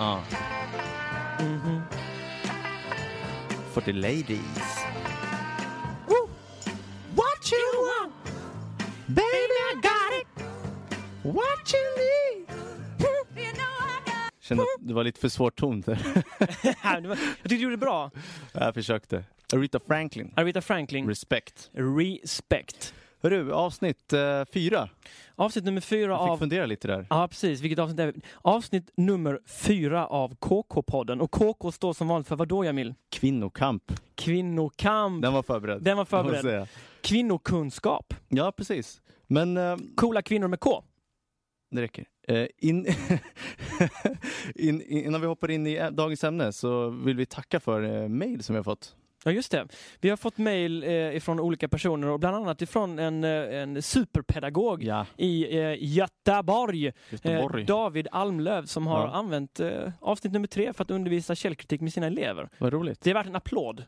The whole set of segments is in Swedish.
Ja. Mhm. For the ladies. What you want, baby I got it. What you need. Kände att det var lite för svårt ton där. Jag tyckte du gjorde det bra. Jag försökte. Aretha Franklin. Aretha Franklin, Respect. Respect. Hörru, avsnitt eh, fyra. Avsnitt nummer fyra Jag fick av... fundera lite där. Ja, precis. Vilket avsnitt är det? Avsnitt nummer fyra av KK-podden. Och KK står som vanligt för vad då, Jamil? Kvinnokamp. Kvinnokamp. Den var förberedd. Den var förberedd. Kvinnokunskap. Ja, precis. Men eh, Coola kvinnor med K. det räcker. Eh, in, in, innan vi hoppar in i dagens ämne så vill vi tacka för eh, mail som vi har fått. Ja, just det. Vi har fått mejl eh, ifrån olika personer och bland annat ifrån en, eh, en superpedagog Ja, i eh, Göteborg, eh, Göteborg. David Almlöv, som har Ja. använt eh, avsnitt nummer tre för att undervisa källkritik med sina elever. Vad roligt. Det är värt en applåd.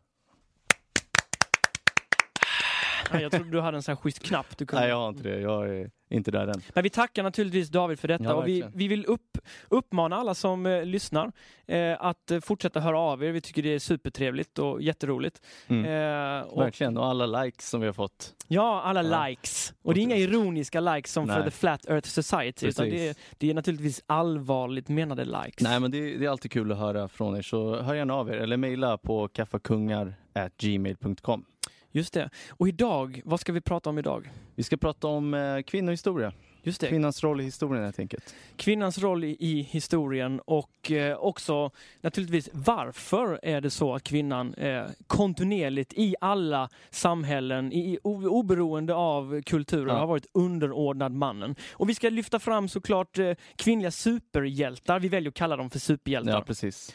Nej, jag trodde du hade en sån här schysst knapp. Du kunde... Nej, jag har inte det. Jag är inte där än. Men vi tackar naturligtvis David för detta Ja, och vi, vi vill upp, uppmana alla som eh, lyssnar eh, att eh, fortsätta höra av er. Vi tycker det är supertrevligt och jätteroligt. Mm. Eh, och, Verkligen. Och alla likes som vi har fått. ja, alla Ja. likes. Och det är inga ironiska likes som för Nej. The Flat Earth Society, utan Precis. det är, det är naturligtvis allvarligt menade likes. Nej, men det, det är alltid kul att höra från er, så hör gärna av er eller mejla på kaffekungar@gmail.com. Just det. Och idag, vad ska vi prata om idag? Vi ska prata om eh, kvinnohistoria. Just det, Kvinnans roll i historien helt enkelt. kvinnans roll i, i historien och eh, också naturligtvis varför är det så att kvinnan eh, kontinuerligt i alla samhällen, i, o, oberoende av kulturer, Ja. har varit underordnad mannen. Och vi ska lyfta fram såklart eh, kvinnliga superhjältar, vi väljer att kalla dem för superhjältar, Ja, precis.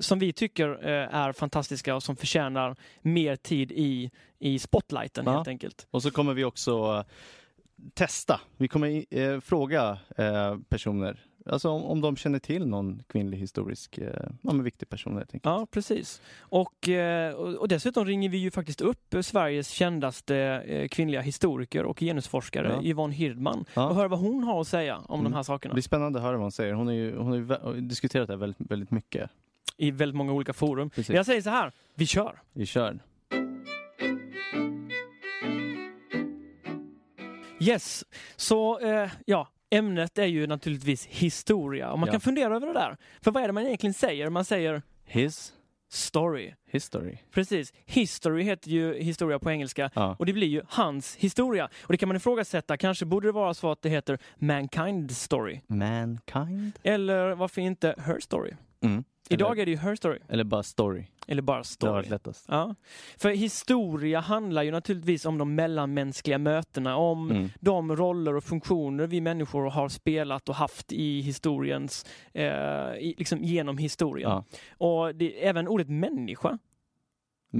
som vi tycker är fantastiska och som förtjänar mer tid i, i spotlighten Ja. helt enkelt. Och så kommer vi också testa. Vi kommer eh, fråga eh, personer, alltså om, om de känner till någon kvinnlig historisk, eh, ja, men viktig person helt enkelt. Ja, precis. Och, eh, och dessutom ringer vi ju faktiskt upp Sveriges kändaste eh, kvinnliga historiker och genusforskare, Ja. Yvonne Hirdman, Ja. och höra vad hon har att säga om Mm. de här Det sakerna blir spännande att höra vad hon säger. Hon har ju, hon har ju diskuterat det här väldigt, väldigt mycket. i väldigt många olika forum. Precis. Jag säger så här, vi kör! Vi kör. Yes, så eh, ja, ämnet är ju naturligtvis historia och man Ja. kan fundera över det där. För vad är det man egentligen säger? Man säger His story. history. Precis. History heter ju historia på engelska Ja. och det blir ju hans historia. Och det kan man ifrågasätta. Kanske borde det vara så att det heter mankind story. Mankind? Eller varför inte her story? Mm. Idag är det ju her story. eller bara story. Eller bara story. lättast. Ja. För historia handlar ju naturligtvis om de mellanmänskliga mötena, om Mm. de roller och funktioner vi människor har spelat och haft i historiens, eh, i, liksom genom historien. Ja. Och det, även ordet människa,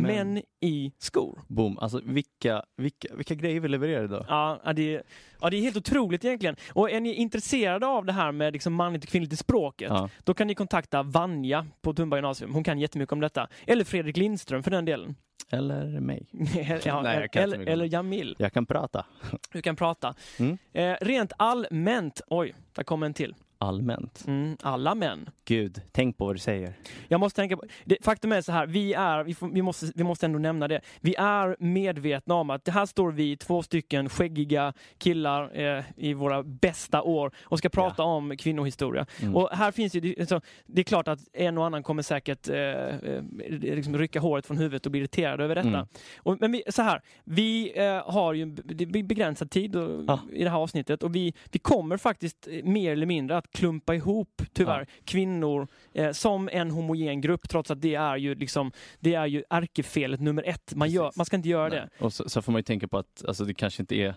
män i skor. Boom. Alltså vilka, vilka, vilka grejer vi levererar idag. Ja, det, ja, det är helt otroligt egentligen. Och är ni intresserade av det här med liksom manligt och kvinnligt i språket, Ja. då kan ni kontakta Vanja på Tumba gymnasium. Hon kan jättemycket om detta. Eller Fredrik Lindström för den delen. Eller mig. ja, Nej, jag kan eller, eller. Jamil. Jag kan prata. Du kan prata. Mm. Eh, rent allmänt, oj, där kommer en till. Allmänt. Mm, alla män. Gud, tänk på vad du säger. Jag måste tänka på, det, faktum är så här, vi är, vi, får, vi, måste, vi måste ändå nämna det, vi är medvetna om att det här står vi, två stycken skäggiga killar eh, i våra bästa år och ska prata om kvinnohistoria. Mm. Och här finns ju, det- alltså, det är klart att en och annan kommer säkert eh, eh, liksom rycka håret från huvudet och bli irriterad över detta. Mm. Och, men vi, så här, vi eh, har ju begränsad tid och, Ja. i det här avsnittet och vi, vi kommer faktiskt eh, mer eller mindre att klumpa ihop, tyvärr, Ja. kvinnor eh, som en homogen grupp trots att det är ju liksom, det är ju ärkefelet nummer ett. Man, gör, man ska inte göra Nej. det. Och så, så får man ju tänka på att alltså, det kanske inte är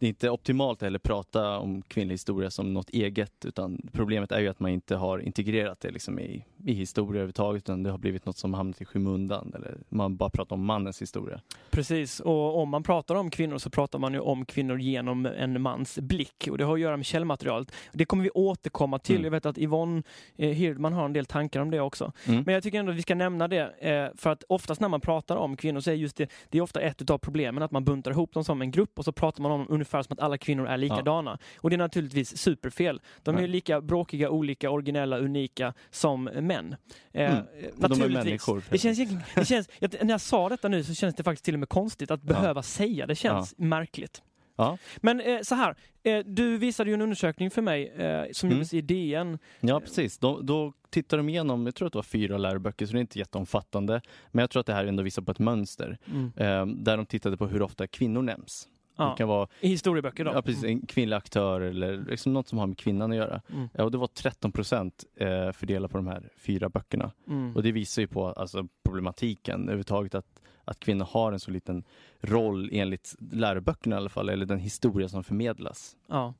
det är inte optimalt heller att prata om kvinnlig historia som något eget utan problemet är ju att man inte har integrerat det liksom i, i historia överhuvudtaget utan det har blivit något som hamnat i skymundan eller man bara pratar om mannens historia. Precis, och om man pratar om kvinnor så pratar man ju om kvinnor genom en mans blick och det har att göra med källmaterialet. Det kommer vi återkomma till. Mm. Jag vet att Yvonne eh, Hirdman har en del tankar om det också. Mm. Men jag tycker ändå att vi ska nämna det, eh, för att oftast när man pratar om kvinnor så är just det, det är ofta ett utav problemen att man buntar ihop dem som en grupp och så pratar man om ungefär som att alla kvinnor är likadana. Och det är naturligtvis superfel. De är Nej. lika bråkiga, olika, originella, unika som män. Eh, Mm. eh, de naturligtvis. människor. Det känns, det känns, när jag sa detta nu så känns det faktiskt till och med konstigt att behöva säga det. känns märkligt. Ja. Men eh, så här, eh, du visade ju en undersökning för mig eh, som Mm. gjordes i DN. Ja, precis. Då, då tittar de igenom, jag tror att det var fyra läroböcker, så det är inte jätteomfattande. Men jag tror att det här ändå visar på ett mönster. Mm. Eh, där de tittade på hur ofta kvinnor nämns. Ja, Det kan vara I historieböcker då? ja, precis, en kvinnlig aktör eller liksom något som har med kvinnan att göra. Mm. Ja, och det var 13 procent eh, fördelat på de här fyra böckerna. Mm. Och det visar ju på alltså, problematiken överhuvudtaget att, att kvinnor har en så liten roll enligt läroböckerna i alla fall, eller den historia som förmedlas. Ja.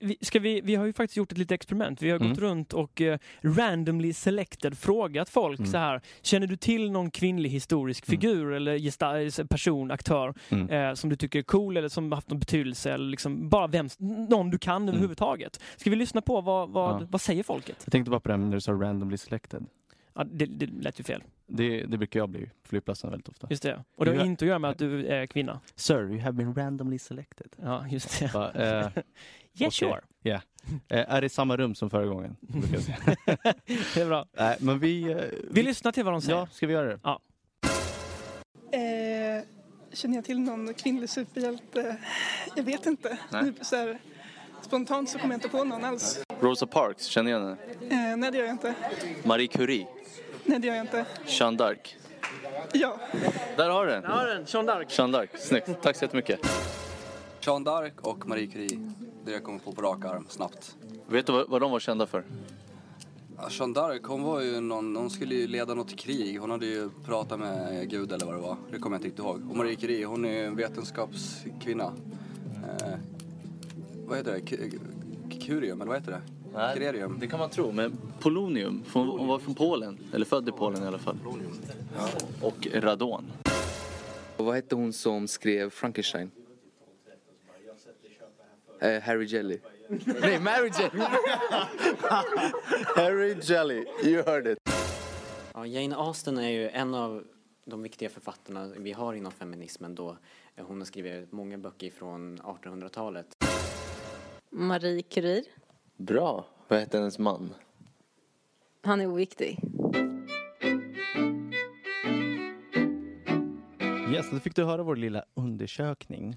Vi, ska vi, vi har ju faktiskt gjort ett litet experiment. Vi har gått Mm. runt och eh, randomly selected frågat folk Mm. så här. Känner du till någon kvinnlig historisk Mm. figur eller gesta- person, aktör Mm. eh, som du tycker är cool eller som har haft någon betydelse eller liksom bara vem, någon du kan överhuvudtaget. Ska vi lyssna på vad, vad, Mm. Ja. vad säger folket? Jag tänkte bara på det här när du sa randomly selected. Ja, det, det lät ju fel. Det, det brukar jag bli på flygplatsen väldigt ofta. Just det. Och det har Ja. inte att göra med att du är kvinna. Sir, you have been randomly selected. Ja, just det. Va, eh, Yeah, okej. sure. eh, är det i samma rum som förra gången? det är bra. Nej, men vi... eh, Vi lyssnar till vad de säger. Ja, ska vi göra det? Eh, känner jag till någon kvinnlig superhjälte? Jag vet inte. Nej. Nu, så här, spontant så kommer jag inte på någon alls. Rosa Parks, känner jag henne? Eh, nej, det gör jag inte. Marie Curie, Nej, det gör jag inte. Jeanne d'Arc. Ja. Där har du den! Ja, den. Jean d'Arc. Jeanne d'Arc, snyggt. Tack så jättemycket. Jeanne d'Arc och Marie Curie. Det jag kommer på på rak arm, snabbt. Vet du vad, vad de var kända för? Ja, Jeanne d'Arc, hon var ju någon, hon skulle ju leda något krig. Hon hade ju pratat med Gud eller vad det var. Det kommer jag inte riktigt ihåg. Och Marie Curie, hon är ju en vetenskapskvinna. Eh, vad heter det? Curium, eller vad heter det? Crerium. det kan man tro, men polonium, hon var från Polen, eller född i Polen i alla fall. Och radon. Och vad hette hon som skrev Frankenstein? Eh, Harry Jelly. Nej, Mary Jelly! Harry Jelly, you heard it. Ja, Jane Austen är ju en av de viktiga författarna vi har inom feminismen då. Hon har skrivit många böcker från 1800-talet. Marie Curie. Bra. Vad hette hennes man? Han är oviktig. Yes, då fick du höra vår lilla undersökning.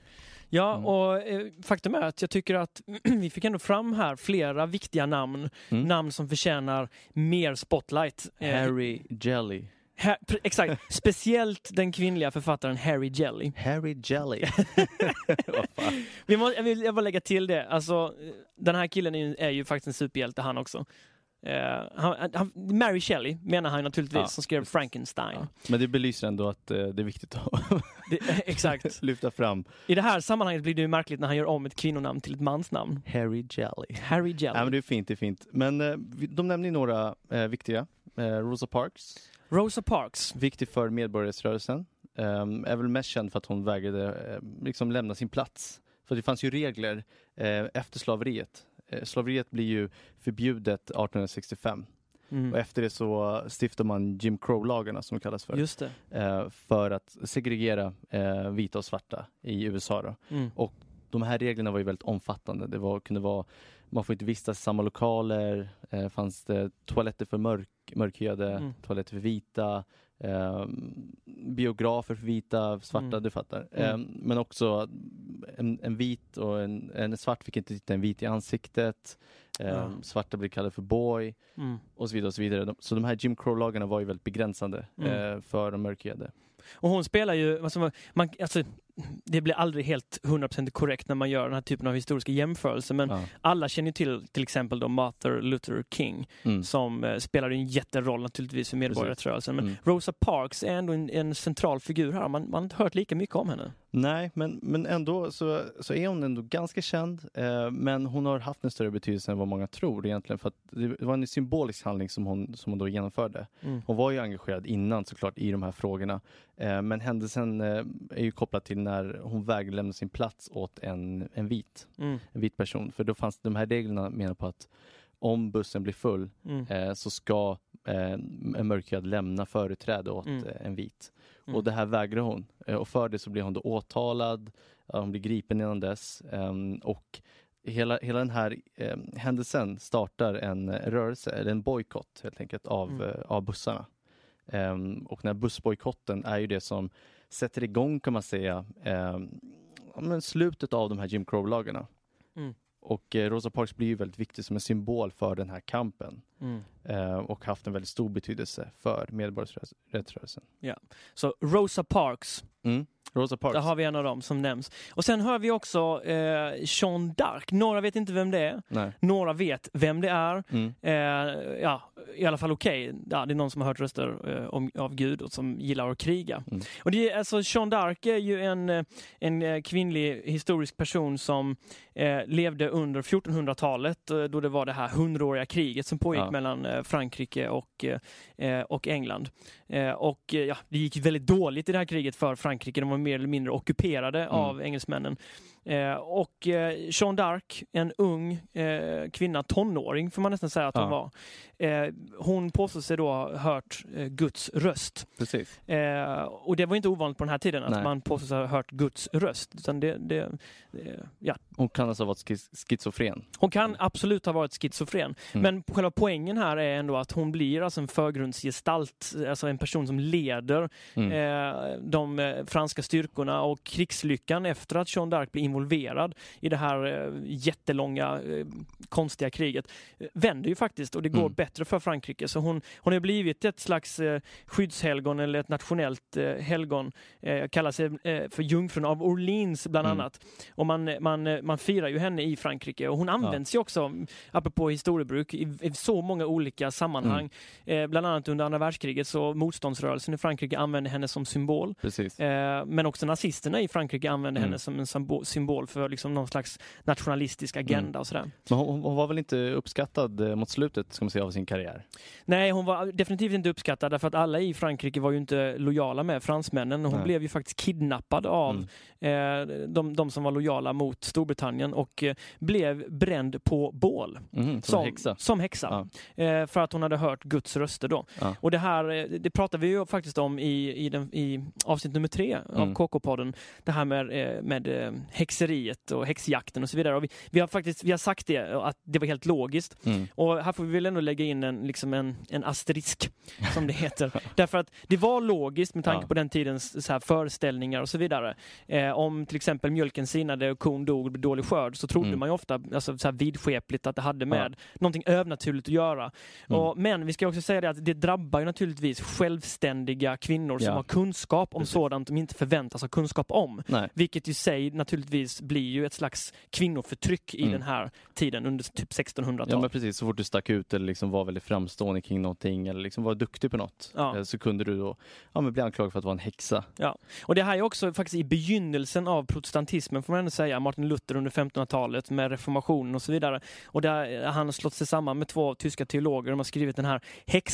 Ja, Mm. och eh, faktum är att jag tycker att vi fick ändå fram här flera viktiga namn. Mm. Namn som förtjänar mer spotlight. Eh, Harry Jelly. Ha- exakt. Speciellt den kvinnliga författaren Harry Jelly. Harry Jelly. Vi må, jag vill jag bara lägga till det. Alltså, eh, den här killen är ju, är ju faktiskt en superhjälte han också. Eh, han, han, Mary Shelley menar han naturligtvis Ja, som skrev precis. Frankenstein. Ja. Men det belyser ändå att eh, det är viktigt att Det, exakt. lyfta fram I det här sammanhanget blir det ju märkligt när han gör om ett kvinnonamn till ett mansnamn. Harry Jelly. Harry Jelly. Ja, men det är fint, det är fint. Men eh, vi- de nämner ju några eh, viktiga. Eh, Rosa Parks, Rosa Parks. viktig för medborgarrättsrörelsen. Eh, är väl mest känd för att hon vägrade eh, liksom lämna sin plats. För det fanns ju regler eh, efter slaveriet. Eh, slaveriet blir ju förbjudet 1865 Mm. och efter det så stiftar man Jim Crow-lagarna som de kallas för. Just det. eh, för att segregera vita och svarta i USA. Mm. De här reglerna var ju väldigt omfattande. Det var, kunde vara, man får inte vistas i samma lokaler, eh, fanns det toaletter för mörk, mörkhyade, Mm. toaletter för vita, eh, biografer för vita, svarta, Mm. du fattar. Eh, men också en, en vit och en, en svart fick inte titta en vit i ansiktet. Eh, Ja. Svarta blev kallade för boy Mm. och så vidare. Och så, vidare. De, så de här Jim Crow-lagarna var ju väldigt begränsande Mm. eh, för de mörkhyade. Och hon spelar ju, alltså, man, alltså, det blir aldrig helt 100% korrekt när man gör den här typen av historiska jämförelser, men Ja. alla känner ju till till exempel då Martin Luther King Mm. som eh, spelade en jätteroll naturligtvis för medborgarrättsrörelsen. Men Mm. Rosa Parks är ändå en, en central figur här. Man, man har inte hört lika mycket om henne. Nej, men, men ändå så, så är hon ändå ganska känd. Eh, men hon har haft en större betydelse än vad många tror egentligen. För att det var en symbolisk handling som hon, som hon då genomförde. Mm. Hon var ju engagerad innan såklart i de här frågorna. Eh, men händelsen eh, är ju kopplad till när hon vägrade lämna sin plats åt en, en vit, Mm. en vit person. För då fanns de här reglerna menar på att om bussen blir full Mm. eh, så ska eh, en mörkhyad lämna företräde åt Mm. eh, en vit. Mm. Och det här vägrar hon. Eh, och för det så blir hon då åtalad. Hon blir gripen innan dess. ehm, och hela, hela den här eh, händelsen startar en rörelse, eller en bojkott helt enkelt, av, Mm. eh, av bussarna. Ehm, och den här bussbojkotten är ju det som sätter igång, kan man säga, ehm, men slutet av de här Jim Crow-lagarna. Mm. Och eh, Rosa Parks blir ju väldigt viktig som en symbol för den här kampen Mm. eh, och haft en väldigt stor betydelse för medborgarrättsrörelsen. Så Rosa Parks, Mm. Rosa Parks. där har vi en av dem som nämns. Och sen hör vi också eh, Jean d'Arc. Några vet inte vem det är. Nej. Några vet vem det är. Mm. Eh, ja, i alla fall okej. Ja, det är någon som har hört röster eh, om, av Gud och som gillar att kriga. Mm. Och det är, alltså, Jean d'Arc är ju en, eh, en eh, kvinnlig historisk person som eh, levde under 1400-talet eh, då det var det här hundraåriga kriget som pågick Ja. mellan Frankrike och, eh, och England. Och ja, det gick väldigt dåligt i det här kriget för Frankrike. De var mer eller mindre ockuperade Mm. av engelsmännen. Eh, och eh, Jean d'Arc, en ung eh, kvinna, tonåring får man nästan säga att hon Ja. var. Eh, hon påstår sig då ha hört eh, Guds röst. Precis. Eh, och det var inte ovanligt på den här tiden att Nej. man påstår sig ha hört Guds röst. Utan det, det, det, ja. Hon kan alltså ha varit skiz- schizofren. Hon kan absolut ha varit schizofren. Mm. Men själva poängen här är ändå att hon blir alltså en förgrundsgestalt, alltså en person som leder Mm. eh, de franska styrkorna och krigslyckan efter att Jeanne d'Arc blir involverad i det här eh, jättelånga eh, konstiga kriget eh, vänder ju faktiskt och det går Mm. bättre för Frankrike. Så hon, hon har blivit ett slags skyddshelgon eller ett nationellt helgon. Kallar sig för jungfrun av Orleans bland Mm. annat. Och man, man, man firar ju henne i Frankrike och hon används ju också, apropå historiebruk, i, i så många olika sammanhang. Mm. Bland annat under andra världskriget så motståndsrörelsen i Frankrike använde henne som symbol. Precis. Men också nazisterna i Frankrike använde Mm. henne som en symbol, symbol för liksom någon slags nationalistisk agenda Mm. och sådär. Men hon, hon var väl inte uppskattad eh, mot slutet, ska man säga, av sin karriär? Nej, hon var definitivt inte uppskattad därför att alla i Frankrike var ju inte lojala med fransmännen. Hon Nej. blev ju faktiskt kidnappad av Mm. eh, de, de som var lojala mot Storbritannien och eh, blev bränd på bål. Mhm, som en häxa. Som häxa. Eh, för att hon hade hört Guds röster då. Ja. Och det här eh, det pratar vi ju faktiskt om i, i, den, i avsnitt nummer tre av Mm. KK-podden. Det här med, eh, med häxeriet och häxjakten och så vidare. Och vi, vi har faktiskt vi har sagt det, att det var helt logiskt. Mm. Och här får vi väl ändå lägga in en, liksom en, en asterisk, som det heter. Därför att det var logiskt med tanke Ja. på den tidens så här, föreställningar och så vidare. Eh, om till exempel mjölken sinade och kon dog och blev dålig skörd så trodde Mm. man ju ofta alltså, så här vidskepligt att det hade med någonting övernaturligt att göra. Mm. Och, men vi ska också säga det att det drabbar ju naturligtvis självständiga kvinnor som Ja. har kunskap om Precis. sådant de inte förväntas ha kunskap om. Nej. Vilket i sig naturligtvis blir ju ett slags kvinnoförtryck i Mm. den här tiden under typ 1600-talet. Ja men precis, så fort du stack ut eller liksom var väldigt framstående kring någonting eller liksom var duktig på något Ja. eh, så kunde du då ja, men bli anklagad för att vara en häxa. Ja, och det här är också faktiskt i begynnelsen av protestantismen får man ändå säga, Martin Luther under 1500-talet med reformationen och så vidare. Och där han har slått sig samman med två tyska teologer, de har skrivit den här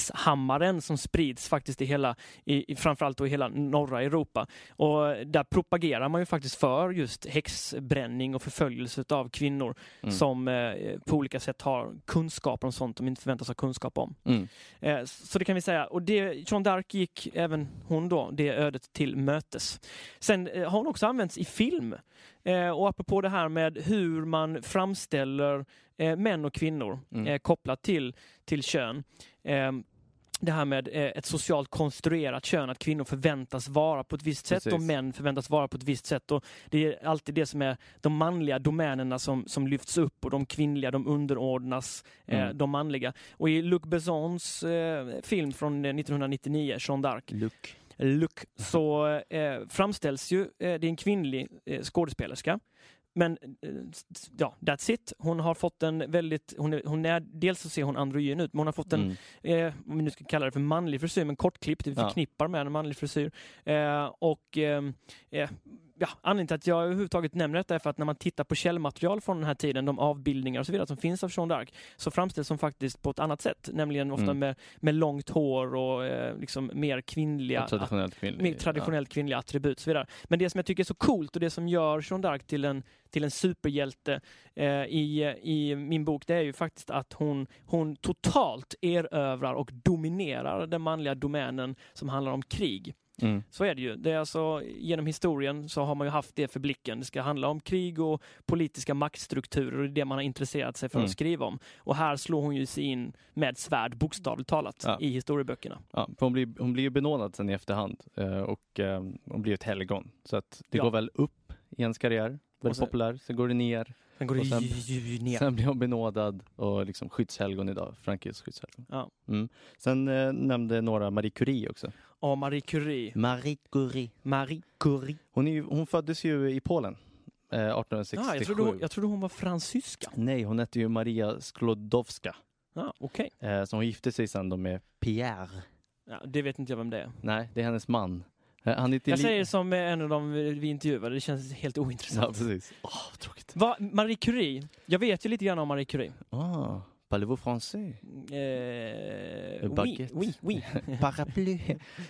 häxhammaren som sprids faktiskt i hela, i, framförallt då i hela norra Europa. Och där propagerar man ju faktiskt för just häxbränning och förföljelse av kvinnor Mm. som eh, på olika sätt har kunskap om sånt de inte förväntas ha kunskap om. Mm. Eh, Så det kan vi säga. Och det, Jeanne d'Arc gick även hon då det ödet till mötes. Sen eh, har hon också använts i film. Och apropå det här med hur man framställer män och kvinnor Mm. kopplat till, till kön. Eh, det här med eh, ett socialt konstruerat kön, att kvinnor förväntas vara på ett visst sätt Precis. och män förväntas vara på ett visst sätt. Och det är alltid det som är de manliga domänerna som, som lyfts upp och de kvinnliga de underordnas eh, Mm. de manliga. Och i Luc Bessons eh, film från eh, 1999, Jeanne d'Arc, Look. Luc, så eh, framställs ju, eh, det är en kvinnlig eh, skådespelerska. Men eh, ja, that's it. Hon har fått en väldigt, hon är, hon är dels så ser hon androgyn ut, men hon har fått en Mm. eh, om vi nu ska kalla det för manlig frisyr, men kortklippt, vi Ja. förknippar med en manlig frisyr. Eh, och eh, eh, ja, anledningen till att jag överhuvudtaget nämner detta är för att när man tittar på källmaterial från den här tiden, de avbildningar och så vidare som finns av Jeanne d'Arc, så framställs hon faktiskt på ett annat sätt, nämligen ofta Mm. med, med långt hår och eh, liksom mer kvinnliga Och traditionellt kvinnlig. mer traditionellt kvinnliga attribut och så vidare. Men det som jag tycker är så coolt och det som gör Jeanne d'Arc till en, till en superhjälte eh, i, i min bok, det är ju faktiskt att hon, hon totalt erövrar och dominerar den manliga domänen som handlar om krig. Mm. Så är det ju. Det är alltså, genom historien så har man ju haft det för blicken. Det ska handla om krig och politiska maktstrukturer och det är det man har intresserat sig för Mm. att skriva om. Och här slår hon ju sig in med svärd, bokstavligt talat, Ja. i historieböckerna. Ja, för hon, blir, hon blir ju benådad sen i efterhand eh, och eh, hon blir ett helgon. Så att det Ja. går väl upp i ens karriär, väldigt populär, sen går det ner, Sen går det sen- ner. sen blir hon benådad och liksom skyddshelgon idag, Frankrikes skyddshelgon. Ja. Mm. Sen eh, nämnde några Marie Curie också. Ja, Marie Curie. Marie Curie. Marie Curie. Hon, är hon föddes ju i Polen, eh, 1867. Ah, jag, trodde hon, jag trodde hon var fransyska. Nej, hon hette ju Maria Sklodowska. Ah, Okej. Eh, så hon gifte sig sen då med Pierre. Ja, det vet inte jag vem det är. Nej, det är hennes man. Eh, han är Jag säger som en av dem vi intervjuade, det känns helt Ja, ointressant. precis. Åh, vad tråkigt. Va, Marie Curie, jag vet ju lite grann om Marie Curie. Ah, parlez-vous français? Eh, oui, Baguette. oui, oui. Paraply.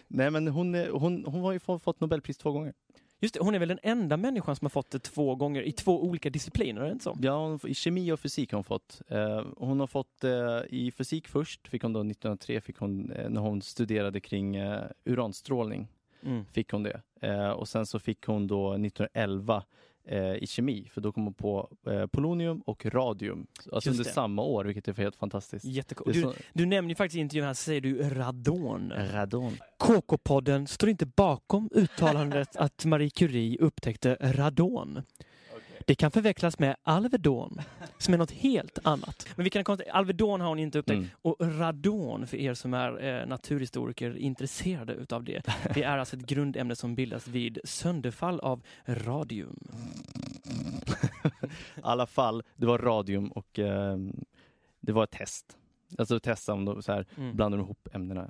Nej, men hon, är- hon, hon har ju få- fått Nobelpris två gånger. Just det, hon är väl den enda människan som har fått det två gånger i två olika discipliner, är det inte så? Ja, hon, I kemi och fysik har hon fått. Eh, hon har fått eh, i fysik först, fick hon då 1903, fick hon, eh, när hon studerade kring eh, uranstrålning. Mm. fick hon det. Eh, och sen så fick hon då 1911 eh, i kemi, för då kom hon på eh, polonium och radium. Alltså under samma år, vilket är helt fantastiskt. Jättekul. Du, så- du nämner ju faktiskt i intervjun här, så säger du radon. Radon. KK-podden står inte bakom uttalandet att Marie Curie upptäckte radon. Det kan förväxlas med Alvedon, som är något helt annat. Men vi kan konstatera, Alvedon har hon inte upptäckt. Mm. Och radon, för er som är eh, naturhistoriker intresserade utav det, det är alltså ett grundämne som bildas vid sönderfall av radium. I alla fall, det var radium och eh, det var ett test. Alltså testa om de så här, Mm. blandar de ihop ämnena.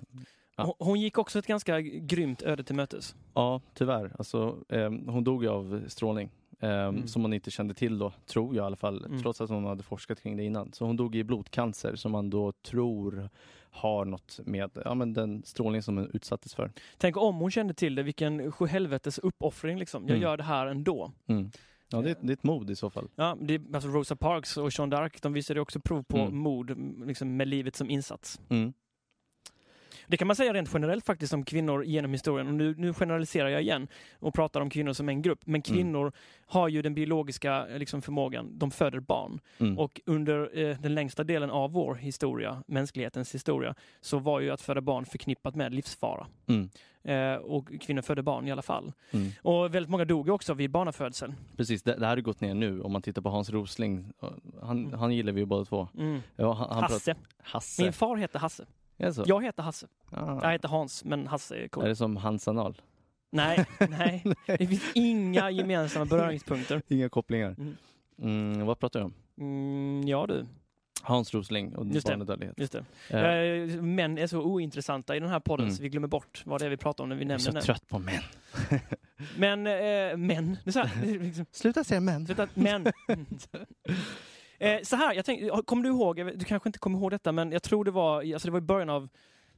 Ja. Hon- gick också ett ganska grymt öde till mötes. Ja, tyvärr. Alltså, eh, hon dog av strålning. Eh, Mm. Som hon inte kände till då, tror jag i alla fall, Mm. trots att hon hade forskat kring det innan. Så hon dog i blodcancer som man då tror har något med ja, men den strålning som hon utsattes för. Tänk om hon kände till det, vilken sjuhelvetes uppoffring liksom. Jag Mm. gör det här ändå. Mm. Ja, det, är- det är ett mod i så fall. Ja, det, alltså Rosa Parks och Jeanne d'Arc, de visade också prov på Mm. mod liksom med livet som insats. Mm. Det kan man säga rent generellt faktiskt om kvinnor genom historien. Och nu, nu generaliserar jag igen och pratar om kvinnor som en grupp. Men kvinnor har ju den biologiska eh, liksom, förmågan, de föder barn. Mm. Och under eh, den längsta delen av vår historia, mänsklighetens historia, så var ju att föda barn förknippat med livsfara. Mm. Eh, och kvinnor födde barn i alla fall. Mm. Och väldigt många dog också vid barnafödseln. Precis, det, det här har gått ner nu om man tittar på Hans Rosling. Han, han gillar vi ju båda två. Mm. Ja, han, han Hasse. Hasse. Min far heter Hasse. Är det så? Jag heter Hasse. Ah. Jag heter Hans, men Hasse är cool. Är det som Hans anal? Nej, nej. Det finns inga gemensamma beröringspunkter. Inga kopplingar. Mm. Mm, vad pratar du om? Mm, ja du, Hans Rosling och Just det. barnadödlighet. just det. Eh, Män är så ointressanta i den här podden Mm. så vi glömmer bort vad det är vi pratar om när vi jag är så nämner det. trött på män. Men, eh, män, det är så här, det är liksom, Sluta säga män. sluta, män. Eh, så här, jag tänkte, kommer du ihåg, du kanske inte kommer ihåg detta, men jag tror det var, alltså det var i början av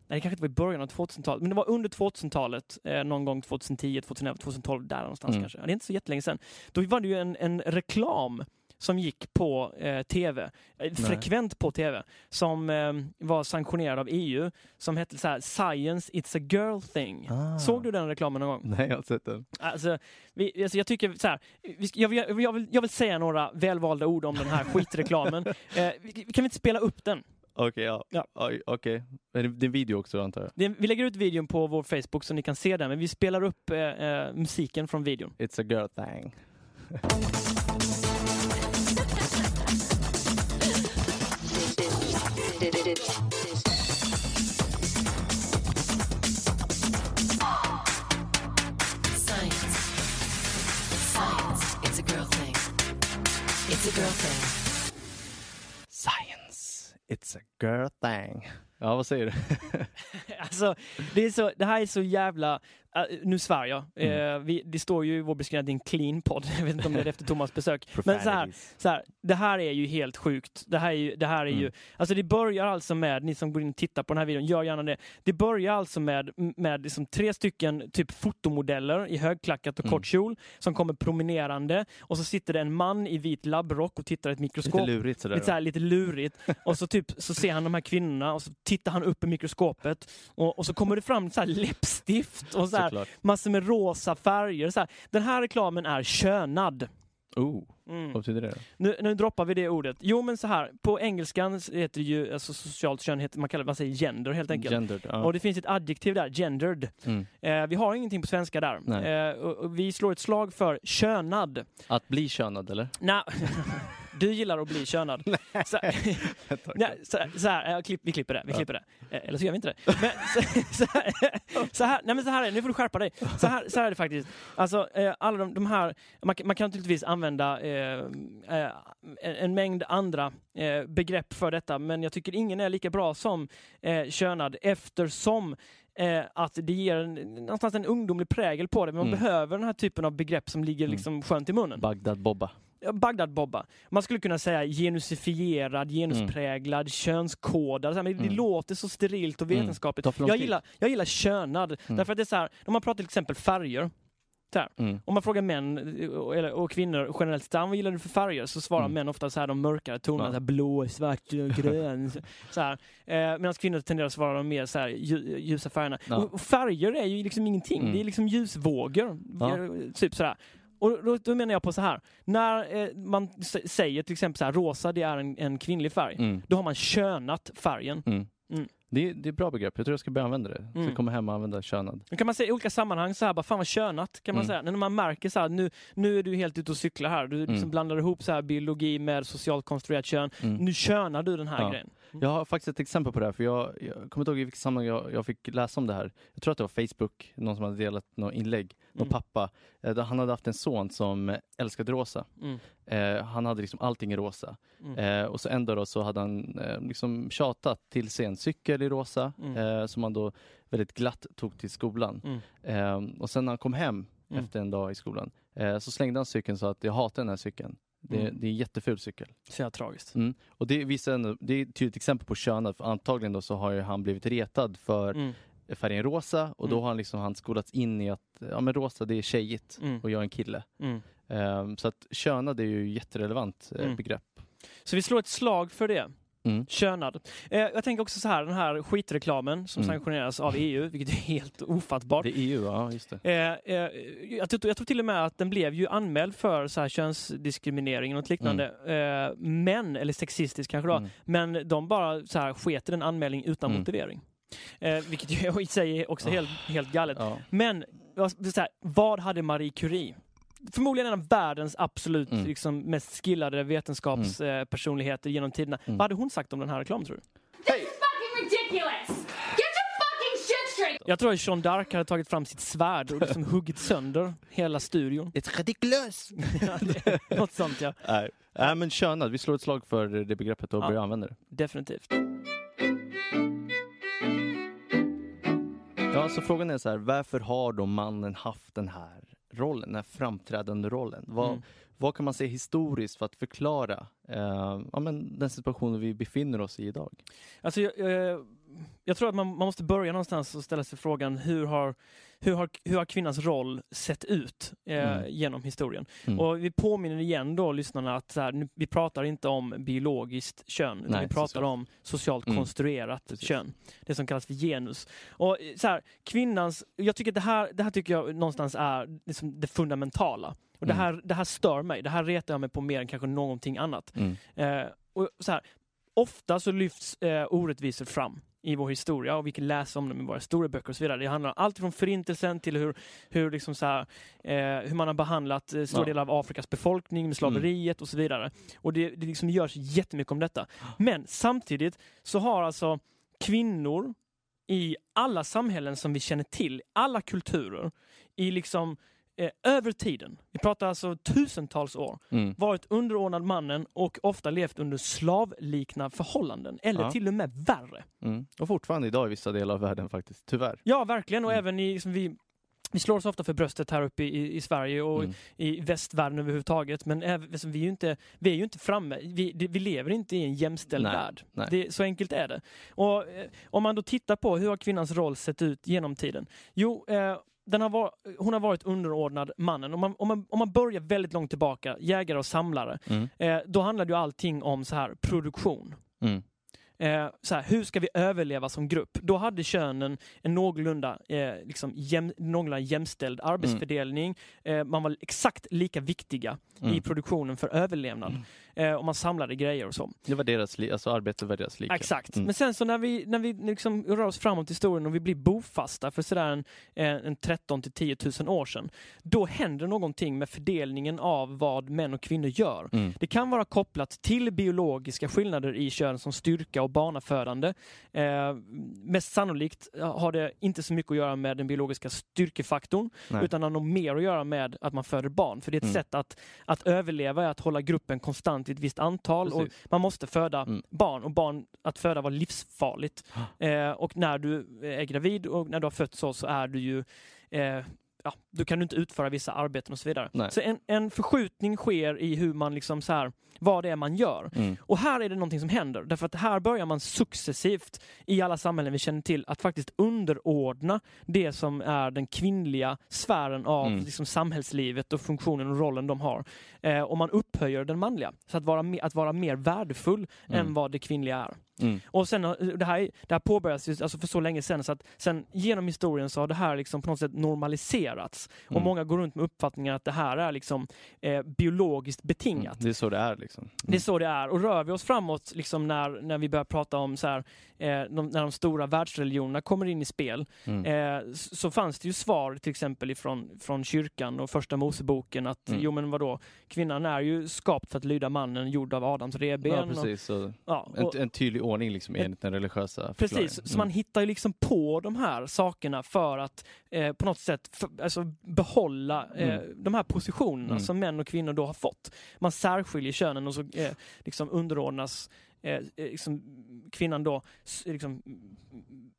Nej, det kanske inte var i början av 2000-talet, men det var under 2000-talet, eh, någon gång 2010, 2011, 2012, där någonstans Mm. kanske. Ja, det är inte så jättelänge sedan. Då var det ju en, en reklam som gick på eh, tv, eh, frekvent på tv, som eh, var sanktionerad av EU, som hette så här, Science It's a Girl Thing. Ah. Såg du den reklamen någon gång? Nej, jag har sett den. Alltså, vi, alltså jag tycker så här, vi jag, vill- jag, vill, jag vill säga några välvalda ord om den här skitreklamen. eh, kan vi inte spela upp den? Okej, ja. Ja. Okej. Är det, är en video också antar jag? Vi lägger ut videon på vår Facebook så ni kan se den, men vi spelar upp eh, eh, musiken från videon. It's a girl thing. girl thing. Ja, vad säger du? Alltså, det, är så, det här är så jävla... äh, nu svär jag. Mm. Eh, vi, det står ju i vår beskrivning att det är en clean podd. Jag vet inte om det är efter Thomas besök. Men så här, så här, det här är ju helt sjukt. Det här är ju, det här är ju, Mm. alltså det börjar alltså med, ni som går in och tittar på den här videon, gör gärna det. Det börjar alltså med, med liksom tre stycken typ fotomodeller i högklackat och Mm. kort kjol som kommer promenerande och så sitter det en man i vit labbrock och tittar i ett mikroskop. Lite lurigt sådär. Lite, så här, lite lurigt. Och så, typ, så ser han de här kvinnorna och så tittar han upp i mikroskopet och, och så kommer det fram så läppstift och så här, massor med rosa färger. Så här. Den här reklamen är könad. Oh, Mm. vad betyder det? Nu, nu droppar vi det ordet. Jo men så här, på engelskan heter det ju, alltså socialt kön, heter, man kallar man säger gender helt enkelt. Gendered. Ja. Och det finns ett adjektiv där, gendered. Mm. Eh, vi har ingenting på svenska där. Eh, vi slår ett slag för könad. Att bli könad eller? Nej, du gillar att bli könad. så, nej, så, så här, klipp, vi klipper det. Vi klipper det. Eh, Eller så gör vi inte det. Men, så, så, här, så, här, nej men så här är nu får du skärpa dig. Så här, så här är det faktiskt. Alltså, eh, alla de, de här, man, kan- man kan naturligtvis använda eh, eh, en, mängd andra eh, begrepp för detta, men jag tycker ingen är lika bra som eh, könad eftersom eh, att det ger en, någonstans en ungdomlig prägel på det. Men man Mm. behöver den här typen av begrepp som ligger Mm. liksom skönt i munnen. Bagdad-Bobba. Bagdad-Bobba. Man skulle kunna säga genusifierad, genuspräglad, könskodad. Så här, Men det Mm. låter så sterilt och Mm. vetenskapligt. Lång Jag gillar, jag gillar könad. Mm. Därför att det är så här, om man pratar till exempel färger. Så här, Mm. om man frågar män eh, eller, och kvinnor generellt, så här, vad gillar du för färger? Så svarar Mm. män ofta så här, de mörkare tonerna, Ja. så här, blå, svart, grön. så här. Eh, Medan kvinnor tenderar att svara de mer så här, lju- ljusa färgerna. Ja. Och, färger är ju liksom ingenting. Mm. Det är liksom ljusvågor. Ja. Eh, Typ sådär. Och då, då menar jag på så här. När eh, man säger till exempel så här, rosa det är en, en kvinnlig färg. Mm. Då har man könat färgen. Mm. Mm. Det, är, det är ett bra begrepp. Jag tror jag ska börja använda det. Jag ska Mm. komma hem och använda könad. Då kan man säga i olika sammanhang så här, bara fan vad könat kan man Mm. säga. När man märker så här, nu, nu är du helt ute och cyklar här. Du liksom Mm. blandar ihop så här biologi med socialt konstruerat kön. Mm. Nu könar du den här Ja. grejen. Jag har faktiskt ett exempel på det här, för jag, jag kommer inte ihåg i vilket sammanhang jag, jag fick läsa om det här. Jag tror att det var Facebook, någon som hade delat något inlägg, någon Mm. pappa. Eh, han hade haft en son som älskade rosa. Mm. Eh, han hade liksom allting i rosa. Mm. Eh, och så en dag då så hade han eh, liksom tjatat till sig en cykel i rosa Mm. eh, som han då väldigt glatt tog till skolan. Mm. Eh, och sen när han kom hem Mm. efter en dag i skolan eh, så slängde han cykeln så att jag hatar den här cykeln. Det, Mm. det är en jätteful cykel. Så jävla tragiskt. Mm. Och det visar ändå, det är ett tydligt exempel på könad, för antagligen då så har ju han blivit retad för Mm. färgen rosa och då Mm. har han liksom han skolats in i att ja men rosa det är tjejigt och jag är en kille. Ehm, så att könad är ju jätterelevant eh, Mm. begrepp. Så vi slår ett slag för det. Mm. Könad. Eh, jag tänker också så här, den här skitreklamen som Mm. sanktioneras av EU, vilket är helt ofattbart. Det är EU, ja just det. Eh, eh, jag, tror, jag tror till och med att den blev ju anmäld för så här könsdiskriminering och liknande. Eh, men, eller sexistisk kanske då. Mm. Men de bara så här sket i den anmälning utan Mm. motivering. Eh, vilket ju i sig är också helt, helt galet. Ja. Men så här, vad hade Marie Curie? Förmodligen en av världens absolut Mm. liksom, mest skillade vetenskapspersonligheter genom tiderna. Mm. Vad hade hon sagt om den här reklamen tror du? fucking ridiculous! Get your fucking shit straight! Jag tror att Jean d'Arc hade tagit fram sitt svärd och liksom huggit sönder hela studion. It's ridiculous! Ja, Något sånt ja, Nej. Nej men könad, vi slår ett slag för det begreppet och Ja. börjar använda det. definitivt. Ja, så frågan är så här, varför har då mannen haft den här rollen, den här framträdande rollen? Vad, Mm. vad kan man se historiskt för att förklara eh, ja, men den situationen vi befinner oss i idag? Alltså, jag, jag, jag tror att man, man måste börja någonstans och ställa sig frågan hur har, hur har, hur har kvinnans roll sett ut eh, Mm. genom historien? Mm. Och vi påminner igen då lyssnarna att så här, vi pratar inte om biologiskt kön, utan Nej, vi pratar socialt. om socialt Mm. konstruerat Precis. kön. Det som kallas för genus. Och så här, kvinnans, jag tycker det här, det här tycker jag någonstans är liksom det fundamentala. Och det, Mm. här, det här stör mig, det här retar jag mig på mer än kanske någonting annat. Mm. Eh, och så här, ofta så lyfts eh, orättvisor fram i vår historia och vi kan läsa om dem i våra historieböcker och så vidare. Det handlar om allt från förintelsen till hur, hur, liksom så här, eh, hur man har behandlat eh, stora Ja. delar av Afrikas befolkning med slaveriet och så vidare. Och det, det liksom görs jättemycket om detta. Men samtidigt så har alltså kvinnor i alla samhällen som vi känner till, alla kulturer, i liksom eh, över tiden, vi pratar alltså tusentals år, Mm. varit underordnad mannen och ofta levt under slavliknande förhållanden, eller Ja. till och med värre. Mm. Och fortfarande idag i vissa delar av världen faktiskt, tyvärr. Ja, verkligen. Och Mm. även i, liksom, vi, vi slår oss ofta för bröstet här uppe i, i Sverige och Mm. i västvärlden överhuvudtaget. Men även, vi, är ju inte, vi är ju inte framme. Vi, vi lever inte i en jämställd Nej, värld. nej. Det, så enkelt är det. Och eh, om man då tittar på hur har kvinnans roll sett ut genom tiden? Jo, eh, den har var, hon har varit underordnad mannen. Om man, om, man, om man börjar väldigt långt tillbaka, jägare och samlare, Mm. eh, då handlar ju allting om så här produktion. Mm. eh, så här, hur ska vi överleva som grupp? Då hade könen en någorlunda, eh, liksom jäm, någorlunda jämställd arbetsfördelning. Eh, man var exakt lika viktiga i Mm. produktionen för överlevnad. Eh, och man samlade grejer och så. Det var deras, alltså arbetet var deras lika. Exakt. Mm. Men sen så när vi, när vi liksom rör oss framåt i historien och vi blir bofasta för sådär en, en en 13 till 10 000 år sedan, då händer någonting med fördelningen av vad män och kvinnor gör. Mm. Det kan vara kopplat till biologiska skillnader i kön som styrka och barnafödande. Eh, mest sannolikt har det inte så mycket att göra med den biologiska styrkefaktorn, Nej. utan har nog mer att göra med att man föder barn. För det är ett Mm. sätt att, att överleva, att hålla gruppen konstant i ett visst antal. Och man måste föda Mm. barn och barn, att föda var livsfarligt. Eh, och när du är gravid och när du har fött så, så är du ju eh, Ja, då kan du inte utföra vissa arbeten och så vidare. Nej. Så en, en förskjutning sker i hur man liksom så här, vad det är man gör. Mm. Och här är det någonting som händer, därför att här börjar man successivt i alla samhällen vi känner till att faktiskt underordna det som är den kvinnliga sfären av Mm. liksom, samhällslivet och funktionen och rollen de har. Eh, och man upphöjer den manliga, så att vara, me- att vara mer värdefull Mm. än vad det kvinnliga är. Mm. Och sen, har- det här, det här påbörjades ju alltså för så länge sedan så att sen genom historien så har det här liksom på något sätt normaliserats. Och Mm. många går runt med uppfattningen att det här är liksom eh, biologiskt betingat. Mm. Det är så det är liksom. Det är så det är. Och rör vi oss framåt liksom när, när vi börjar prata om så här, eh, de, när de stora världsreligionerna kommer in i spel, Mm. eh, så fanns det ju svar till exempel ifrån, från kyrkan och första Moseboken att Mm. jo men vadå, kvinnan är ju skapt för att lyda mannen, gjord av Adams revben. Ja, och, precis. Så ja, en, och, en tydlig ordning liksom enligt den religiösa Precis, förklaringen. så man hittar ju liksom på de här sakerna för att eh, på något sätt för, alltså behålla eh, Mm. de här positionerna Mm. som män och kvinnor då har fått. Man särskiljer könen och så eh, liksom underordnas eh, eh, liksom, kvinnan då liksom, mm,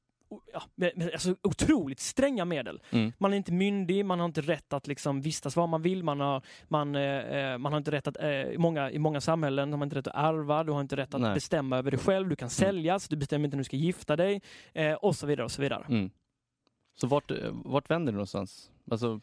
Ja, med, med, alltså otroligt stränga medel. Mm. Man är inte myndig, man har inte rätt att liksom vistas var man vill, man har, man, eh, eh, man har inte rätt att, eh, i, många, i många samhällen har man inte rätt att ärva, du har inte rätt att Nej. bestämma över dig själv, du kan säljas, du bestämmer inte när du ska gifta dig eh, och så vidare och så vidare. Mm. Så vart, eh, vart vänder det någonstans? Alltså,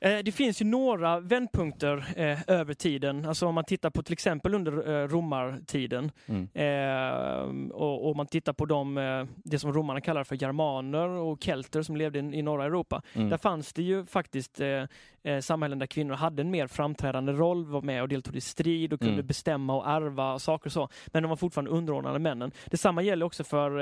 det finns ju några vändpunkter eh, över tiden. Alltså om man tittar på till exempel under eh, romartiden mm. eh, och, och man tittar på de, eh, det som romarna kallar för germaner och kelter som levde i, i norra Europa. Mm. Där fanns det ju faktiskt eh, eh, samhällen där kvinnor hade en mer framträdande roll, var med och deltog i strid och kunde Mm. bestämma och ärva och saker och så. Men de var fortfarande underordnade männen. Detsamma gäller också för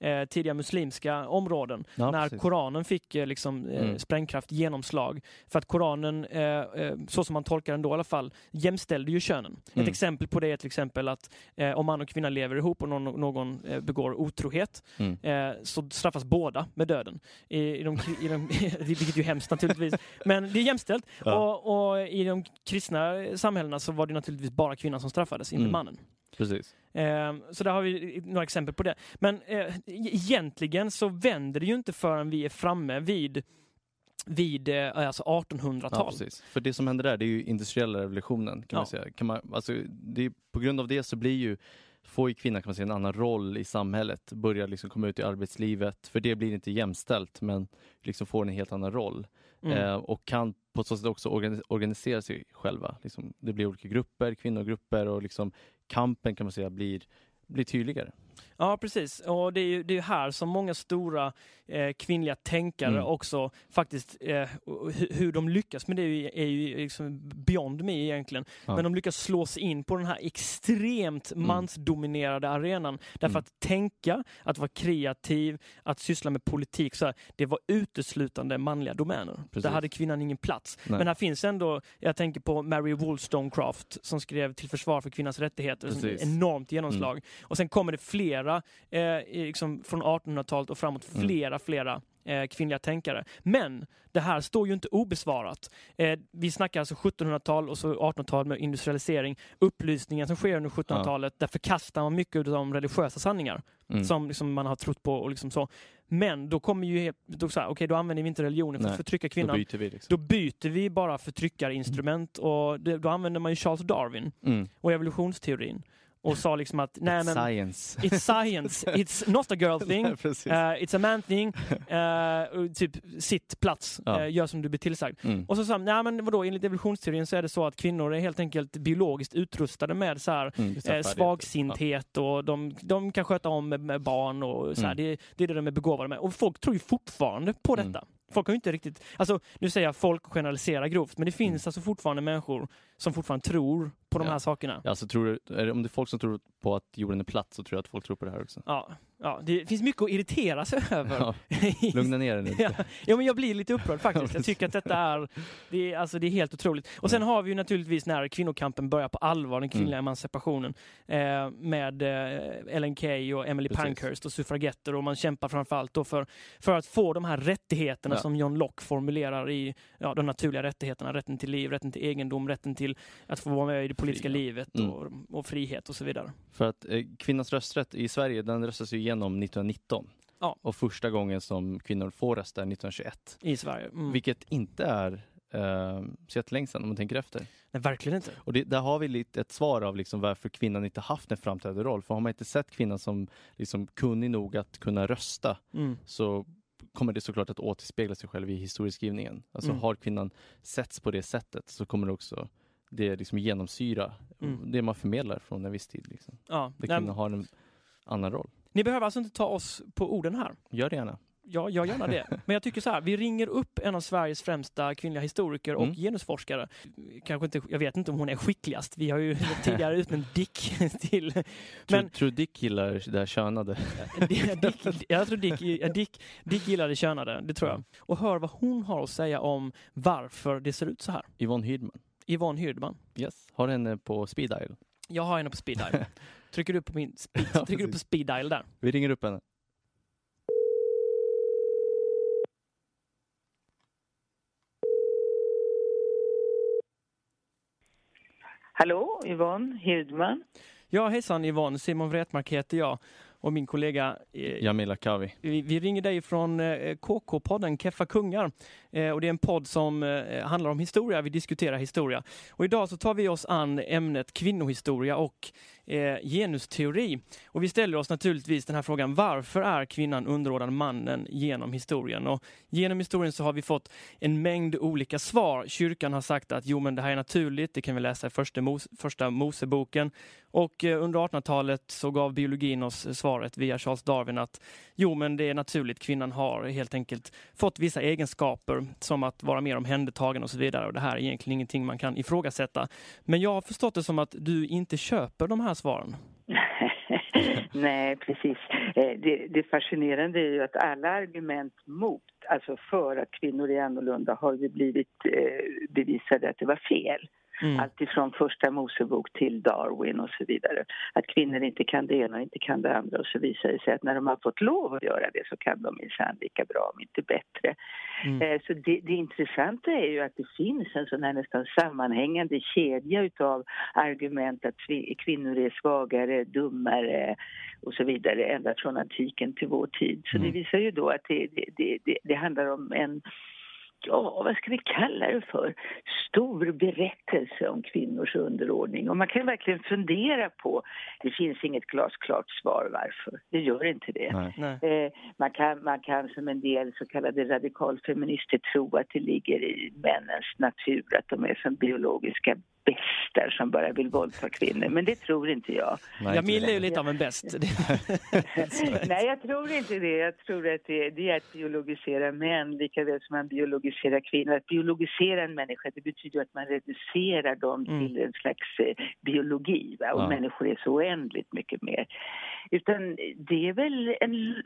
eh, eh, tidiga muslimska områden. Ja, när precis. Koranen fick eh, liksom, eh, Mm. sprängkraft, genomslag. För att Koranen, eh, eh, så som man tolkar den då i alla fall, jämställde ju könen. Ett Mm. exempel på det är till exempel att eh, om man och kvinna lever ihop och någon, någon begår otrohet Mm. så straffas båda med döden. I, i de, i de, vilket ju är hemskt naturligtvis. Men det är jämställt. Ja. Och, och i de kristna samhällena så var det naturligtvis bara kvinnan som straffades, inte Mm. mannen. Precis. Eh, så där har vi några exempel på det. Men egentligen så vänder det ju inte förrän vi är framme vid vid eh, alltså 1800-tal. Ja. För det som händer där, det är ju industriella revolutionen. Kan Ja. man säga. Kan man, alltså, det på grund av det så blir ju, får ju kvinnan kan man säga, en annan roll i samhället. Börjar liksom komma ut i arbetslivet. För det blir inte jämställt, men liksom får en helt annan roll. Mm. Eh, och kan på så sätt också organi- organisera sig själva. Liksom, det blir olika grupper, kvinnogrupper och liksom kampen kan man säga blir, blir tydligare. Ja, precis. Och det är ju det är här som många stora eh, kvinnliga tänkare Mm. också faktiskt, eh, hur de lyckas med det är ju, är ju liksom beyond me egentligen. Ja. Men de lyckas slå sig in på den här extremt Mm. mansdominerade arenan. Därför Mm. att tänka, att vara kreativ, att syssla med politik, så här, det var uteslutande manliga domäner. Precis. Där hade kvinnan ingen plats. Nej. Men här finns ändå, jag tänker på Mary Wollstonecraft som skrev Till försvar för kvinnans rättigheter. Mm. enormt genomslag. Och sen kommer det flera, eh, i- liksom från 1800-talet och framåt, Mm. flera, flera eh, kvinnliga tänkare. Men det här står ju inte obesvarat. Eh, vi snackar alltså 1700-tal och så 1800-tal med industrialisering. Upplysningen som sker under 1700-talet, där förkastar man mycket av de religiösa sanningar Mm. som liksom man har trott på och liksom så. Men då kommer ju då, så här, okej, då använder vi inte religionen för Nej, att förtrycka Då kvinnan. byter vi. Liksom. Då byter vi bara förtryckarinstrument och det, då använder man ju Charles Darwin Mm. och evolutionsteorin. Och sa liksom att nej men Science. It's science, it's not a girl thing, Nej, uh, it's a man thing, uh, typ sitt plats, Ja. uh, gör som du blir tillsagd. Mm. Och så sa han, nej men vadå, enligt evolutionsteorin så är det så att kvinnor är helt enkelt biologiskt utrustade med så här, Mm, svagsinthet och de, de kan sköta om barn och så här, Mm. det, det är det de är begåvade med. Och folk tror ju fortfarande på Mm. detta. Folk har ju inte riktigt, alltså nu säger jag folk generaliserar grovt, men det finns alltså fortfarande människor som fortfarande tror på de Mm. Ja. här sakerna. Ja, alltså, tror du, om det är folk som tror på att jorden är platt så tror jag att folk tror på det här också. Ja, ja det finns mycket att irritera sig över. Ja, lugna ner dig nu. Ja, ja, men jag blir lite upprörd faktiskt. Jag tycker att detta är, det är, alltså, det är helt otroligt. Och sen har vi ju naturligtvis när kvinnokampen börjar på allvar, den kvinnliga Mm. emancipationen, eh, med eh, Ellen Key och Emily Precis. Pankhurst och suffragetter och man kämpar framförallt då för, för att få de här rättigheterna Ja. som John Locke formulerar i ja, de naturliga rättigheterna, rätten till liv, rätten till egendom, rätten till att få vara med i det politiska Frihet. livet Mm. och, och frihet och så vidare. För att eh, kvinnans rösträtt i Sverige, den röstas ju igenom 1919. Ja. Och första gången som kvinnor får rösta är 1921. I Sverige. Mm. Vilket inte är eh, så jättelänge sedan om man tänker efter. Nej, verkligen inte. Och det, där har vi lite ett svar av liksom varför kvinnan inte haft en framträdande roll. För har man inte sett kvinnan som liksom kunnig nog att kunna rösta Mm. så kommer det såklart att återspegla sig själv i historieskrivningen. Alltså Mm. har kvinnan setts på det sättet så kommer det också det liksom genomsyra Mm. det man förmedlar från en viss tid. Liksom. Ja. Där kvinnan har en annan roll. Ni behöver alltså inte ta oss på orden här. Gör det gärna. Ja, jag gärna det. Men jag tycker så här, vi ringer upp en av Sveriges främsta kvinnliga historiker och Mm. genusforskare. Kanske inte, jag vet inte om hon är skickligast. Vi har ju tidigare utnämnt Dick till... Tror, Men tror Dick gillar det här könade? Dick, jag tror Dick, Dick, Dick gillar det könade, det tror jag. Och hör vad hon har att säga om varför det ser ut så här. Yvonne Hydman. Yvonne Hyrdman. Yes. Har henne på speed dial. Jag har henne på speed dial. Trycker du på min speed, Ja, trycker du på speed dial där? Vi ringer upp henne. Hallå, Yvonne Hydman. Ja, hejsan Yvonne. Simon Wretmark heter jag och min kollega eh, Jamila Kavi. Vi, vi ringer dig från eh, KK-podden Keffa Kungar. Eh, och det är en podd som eh, handlar om historia. Vi diskuterar historia. Och idag så tar vi oss an ämnet kvinnohistoria och eh, genusteori. Och vi ställer oss naturligtvis den här frågan. Varför är kvinnan underordnad mannen genom historien? Och genom historien så har vi fått en mängd olika svar. Kyrkan har sagt att jo, men det här är naturligt. Det kan vi läsa i första, Mos första Moseboken. Och eh, under 1800-talet så gav biologin oss svaret via Charles Darwin att jo, men det är naturligt. Kvinnan har helt enkelt fått vissa egenskaper som att vara mer omhändertagen och så vidare. Och det här är egentligen ingenting man kan ifrågasätta. Men jag har förstått det som att du inte köper de här svaren. Nej, precis. Eh, det, det fascinerande är ju att alla argument mot, alltså för att kvinnor är annorlunda har ju blivit eh, bevisade att det var fel. Mm. Allt ifrån första Mosebok till Darwin och så vidare. Att kvinnor inte kan det ena och inte kan det andra och så visar det sig att när de har fått lov att göra det så kan de minsann lika bra om inte bättre. Mm. Eh, Så det, det intressanta är ju att det finns en sån här nästan sammanhängande kedja utav argument att kvi- kvinnor är svagare, dummare och så vidare ända från antiken till vår tid. Så det Mm. visar ju då att det, det, det, det, det handlar om en Ja, vad ska vi kalla det för? Stor berättelse om kvinnors underordning. Och man kan verkligen fundera på, det finns inget glasklart svar varför. Det gör inte det. Nej. Eh, man, kan, man kan som en del så kallade radikalfeminister tro att det ligger i männens natur att de är som biologiska bästar som bara vill våldta kvinnor. Men det tror inte jag. Nej, Jamil är ju lite av en bäst. Nej, jag tror inte det. Jag tror att det, det är att biologisera män lika väl som man biologiserar kvinnor. Att biologisera en människa det betyder att man reducerar dem Mm. till en slags eh, biologi. Va? Och Ja. människor är så oändligt mycket mer. Utan det är väl en...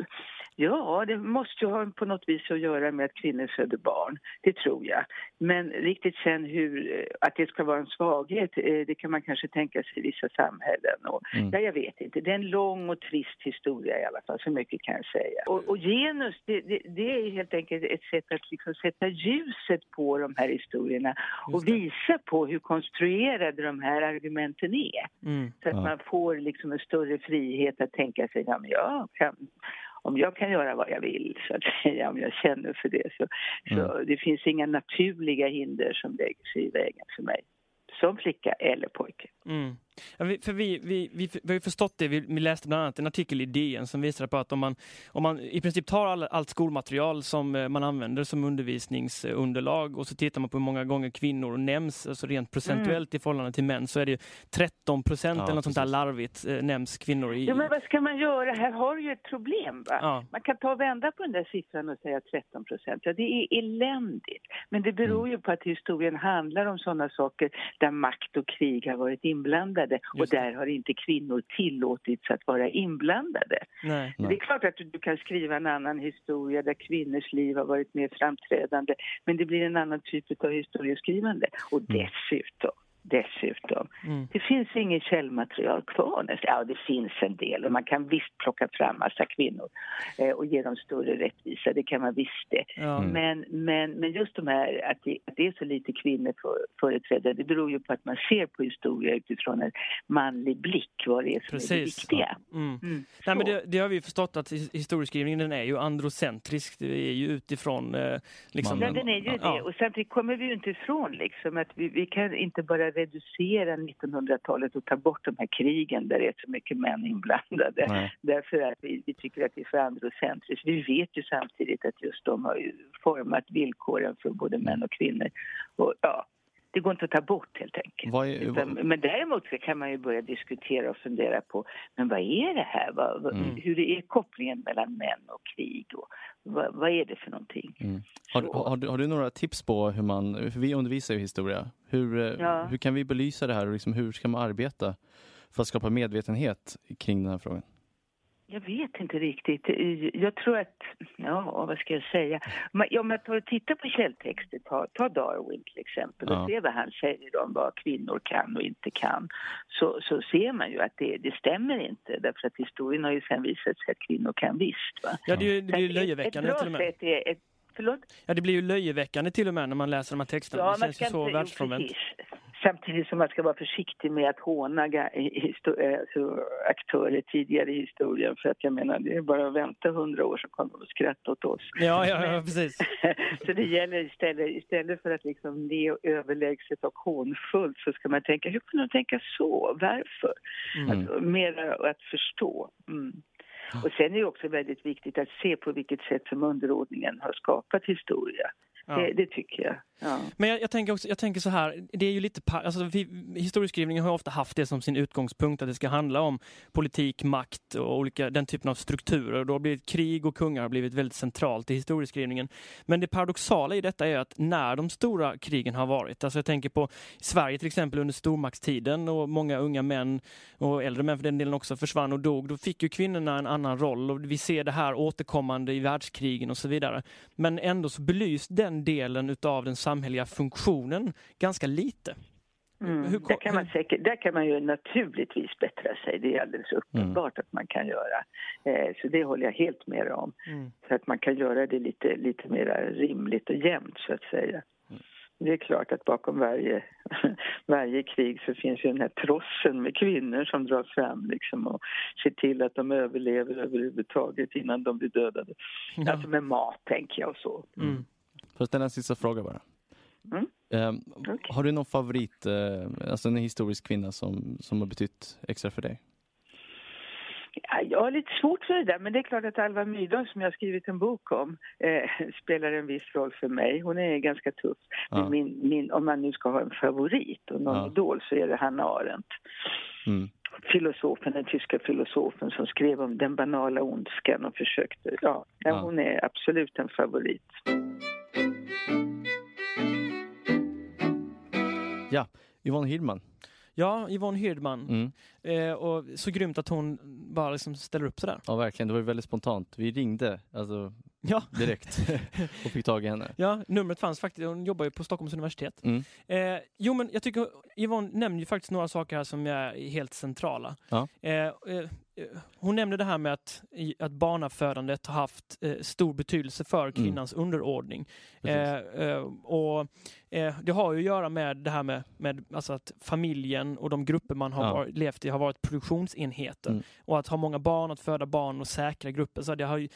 Ja, det måste ju ha på något vis att göra med att kvinnor föder barn. Det tror jag. Men riktigt sen hur, eh, att det ska vara en svaghet, eh, det kan man kanske tänka sig i vissa samhällen. Och, Mm. Ja, jag vet inte. Det är en lång och trist historia i alla fall, så mycket kan jag säga. Och, och genus, det, det, det är helt enkelt ett sätt att liksom sätta ljuset på de här historierna och visa på hur konstruerade de här argumenten är. Mm. Så att Ja. man får liksom en större frihet att tänka sig, ja, men jag kan, om jag kan göra vad jag vill, så att säga, om jag känner för det. Så, så det finns inga naturliga hinder som lägger sig i vägen för mig. Som flicka eller pojke. Mm. Ja, vi, för vi, vi, vi, vi har ju förstått det, vi, vi läste bland annat en artikel i DN som visade på att om man, om man i princip tar all, allt skolmaterial som eh, man använder som undervisningsunderlag och så tittar man på hur många gånger kvinnor nämns, alltså rent procentuellt i förhållande till män, så är det 13 procent Ja, eller något sånt där larvigt eh, nämns kvinnor i. Ja, men vad ska man göra? Här har ju ett problem. Va? Ja. Man kan ta och vända på den där siffran och säga 13 procent. Ja, det är eländigt. Men det beror ju på att historien handlar om sådana saker där makt och krig har varit inblandade. Och Just det. där har inte kvinnor tillåtits att vara inblandade. Nej. Det är klart att du, du kan skriva en annan historia där kvinnors liv har varit mer framträdande. Men det blir en annan typ av historieskrivande. Och dessutom, dessutom, Mm. det finns inget källmaterial kvar. nästan. Ja, det finns en del och man kan visst plocka fram massa kvinnor eh, och ge dem större rättvisa. Det kan man visst det. Ja. Men, men, men just de här, att det, att det är så lite kvinnor för, företrädda, det beror ju på att man ser på historia utifrån en manlig blick, vad det är som är det Precis. viktiga. Mm. Mm. Nej, men det, det har vi förstått att his- historieskrivningen den är ju androcentrisk. Det är ju utifrån eh, liksom, Ja, den är ju Ja. det. Och samtidigt kommer vi ju inte ifrån liksom att vi, vi kan inte bara reducera 1900-talet och ta bort de här krigen där det är så mycket män inblandade. Nej. Därför att vi, vi tycker att det är för androcentriskt. Vi vet ju samtidigt att just de har format villkoren för både män och kvinnor. Och ja, det går inte att ta bort helt enkelt. Vad är, Utan, men däremot så kan man ju börja diskutera och fundera på men vad är det här? Vad, Mm. Hur är kopplingen mellan män och krig? Och vad, vad är det för någonting? mm. har, har, du- har du några tips på hur man, för vi undervisar ju historia, hur, eh, Ja. hur kan vi belysa det här och liksom, hur ska man arbeta för att skapa medvetenhet kring den här frågan? Jag vet inte riktigt. Jag tror att, ja vad ska jag säga? Om jag tar och tittar på källtexter, ta, ta Darwin till exempel och Ja. se vad han säger om vad kvinnor kan och inte kan. Så, så ser man ju att det, det stämmer inte därför att historien har ju sen visat sig att kvinnor kan visst. Va? Ja, det, det blir löjeväckande Ett till och bra med. sätt är, ett, förlåt? Ja, det blir ju löjeväckande till och med när man läser de här texterna. Ja, det känns ju så världsfrånvänt. Samtidigt som man ska vara försiktig med att håna eh, alltså, aktörer tidigare i historien. För att jag menar, det är bara att vänta hundra år så kommer de att skratta åt oss. Ja, ja, ja, precis. så det gäller istället, istället för att liksom le överlägset och hånfullt så ska man tänka, hur kunde de tänka så? Varför? Mm. Att, mera att förstå. Mm. Och sen är det också väldigt viktigt att se på vilket sätt som underordningen har skapat historia. Ja. Det, det tycker jag. Ja. Men jag, jag, tänker också, jag tänker så här, det är ju lite, alltså vi, historieskrivningen har ofta haft det som sin utgångspunkt, att det ska handla om politik, makt och olika, den typen av strukturer. Och då har blivit krig och kungar har blivit väldigt centralt i historieskrivningen. Men det paradoxala i detta är att när de stora krigen har varit, alltså jag tänker på Sverige till exempel under stormaktstiden och många unga män och äldre män för den delen också försvann och dog, då fick ju kvinnorna en annan roll och vi ser det här återkommande i världskrigen och så vidare. Men ändå så belys den delen utav den samhälleliga funktionen ganska lite. Mm. Hur där, kan man säkert, där kan man ju naturligtvis bättra sig, det är alldeles uppenbart att man kan göra. Eh, så det håller jag helt med om. Mm. Så att man kan göra det lite, lite mer rimligt och jämnt så att säga. Det är klart att bakom varje, varje krig så finns ju den här trossen med kvinnor som dras fram liksom och ser till att de överlever överhuvudtaget innan de blir dödade. Ja. Alltså med mat tänker jag och så. Mm. Får jag ställa en sista fråga bara? Mm. Ehm, Okej. Har du någon favorit, eh, alltså en historisk kvinna som, som har betytt extra för dig? Ja, jag har lite svårt för det där, men det är klart att Alva Myrdal som jag har skrivit en bok om eh, spelar en viss roll för mig. Hon är ganska tuff. Ja. Men min, min, om man nu ska ha en favorit och någon Ja. idol så är det Hanna Arendt. Mm. Filosofen, den tyska filosofen som skrev om den banala ondskan och försökte, ja. Ja. hon är absolut en favorit. Ja, Yvonne Hirdman. Ja, Yvonne Hirdman. Mm. Eh, och så grymt att hon bara liksom ställer upp sådär. Ja, verkligen. Det var ju väldigt spontant. Vi ringde alltså, Ja. direkt och fick tag i henne. Ja, numret fanns faktiskt. Hon jobbar ju på Stockholms universitet. Mm. Eh, jo, men jag tycker Yvonne nämner ju faktiskt några saker här som är helt centrala. Ja. Eh, eh, eh, hon nämnde det här med att, att barnafödandet har haft eh, stor betydelse för kvinnans underordning. Precis. Eh, eh, och eh, Det har ju att göra med det här med, med alltså att familjen och de grupper man har Ja. varit, levt i har varit produktionsenheter. Mm. Och att ha många barn, att föda barn och säkra grupper. Så det har ju,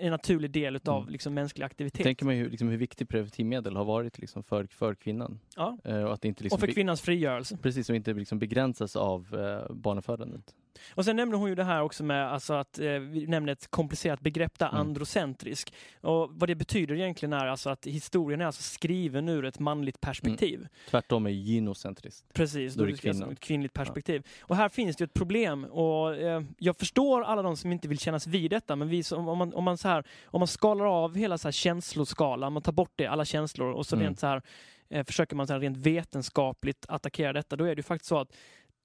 en, naturlig del utav Mm. liksom, mänsklig aktivitet. Tänker man ju liksom hur viktigt preventivmedel har varit liksom för, för kvinnan. Ja. Eh, och att inte liksom och för be- kvinnans frigörelse. Precis, och inte liksom begränsas av eh, barnafödandet. Och sen nämner hon ju det här också med alltså att eh, vi nämner ett komplicerat begrepp där, Mm. androcentrisk. Och vad det betyder egentligen är alltså att historien är alltså skriven ur ett manligt perspektiv. Tvärtom är gynocentriskt. Precis, Då då är det som ett kvinnligt perspektiv. Och här finns det ett problem och eh, jag förstår alla de som inte vill kännas vid detta men vi, som, om, man, om, man så här, om man skalar av hela så här känsloskalan, man tar bort det, alla känslor och så Mm. rent så här eh, försöker man så här rent vetenskapligt attackera detta, då är det ju faktiskt så att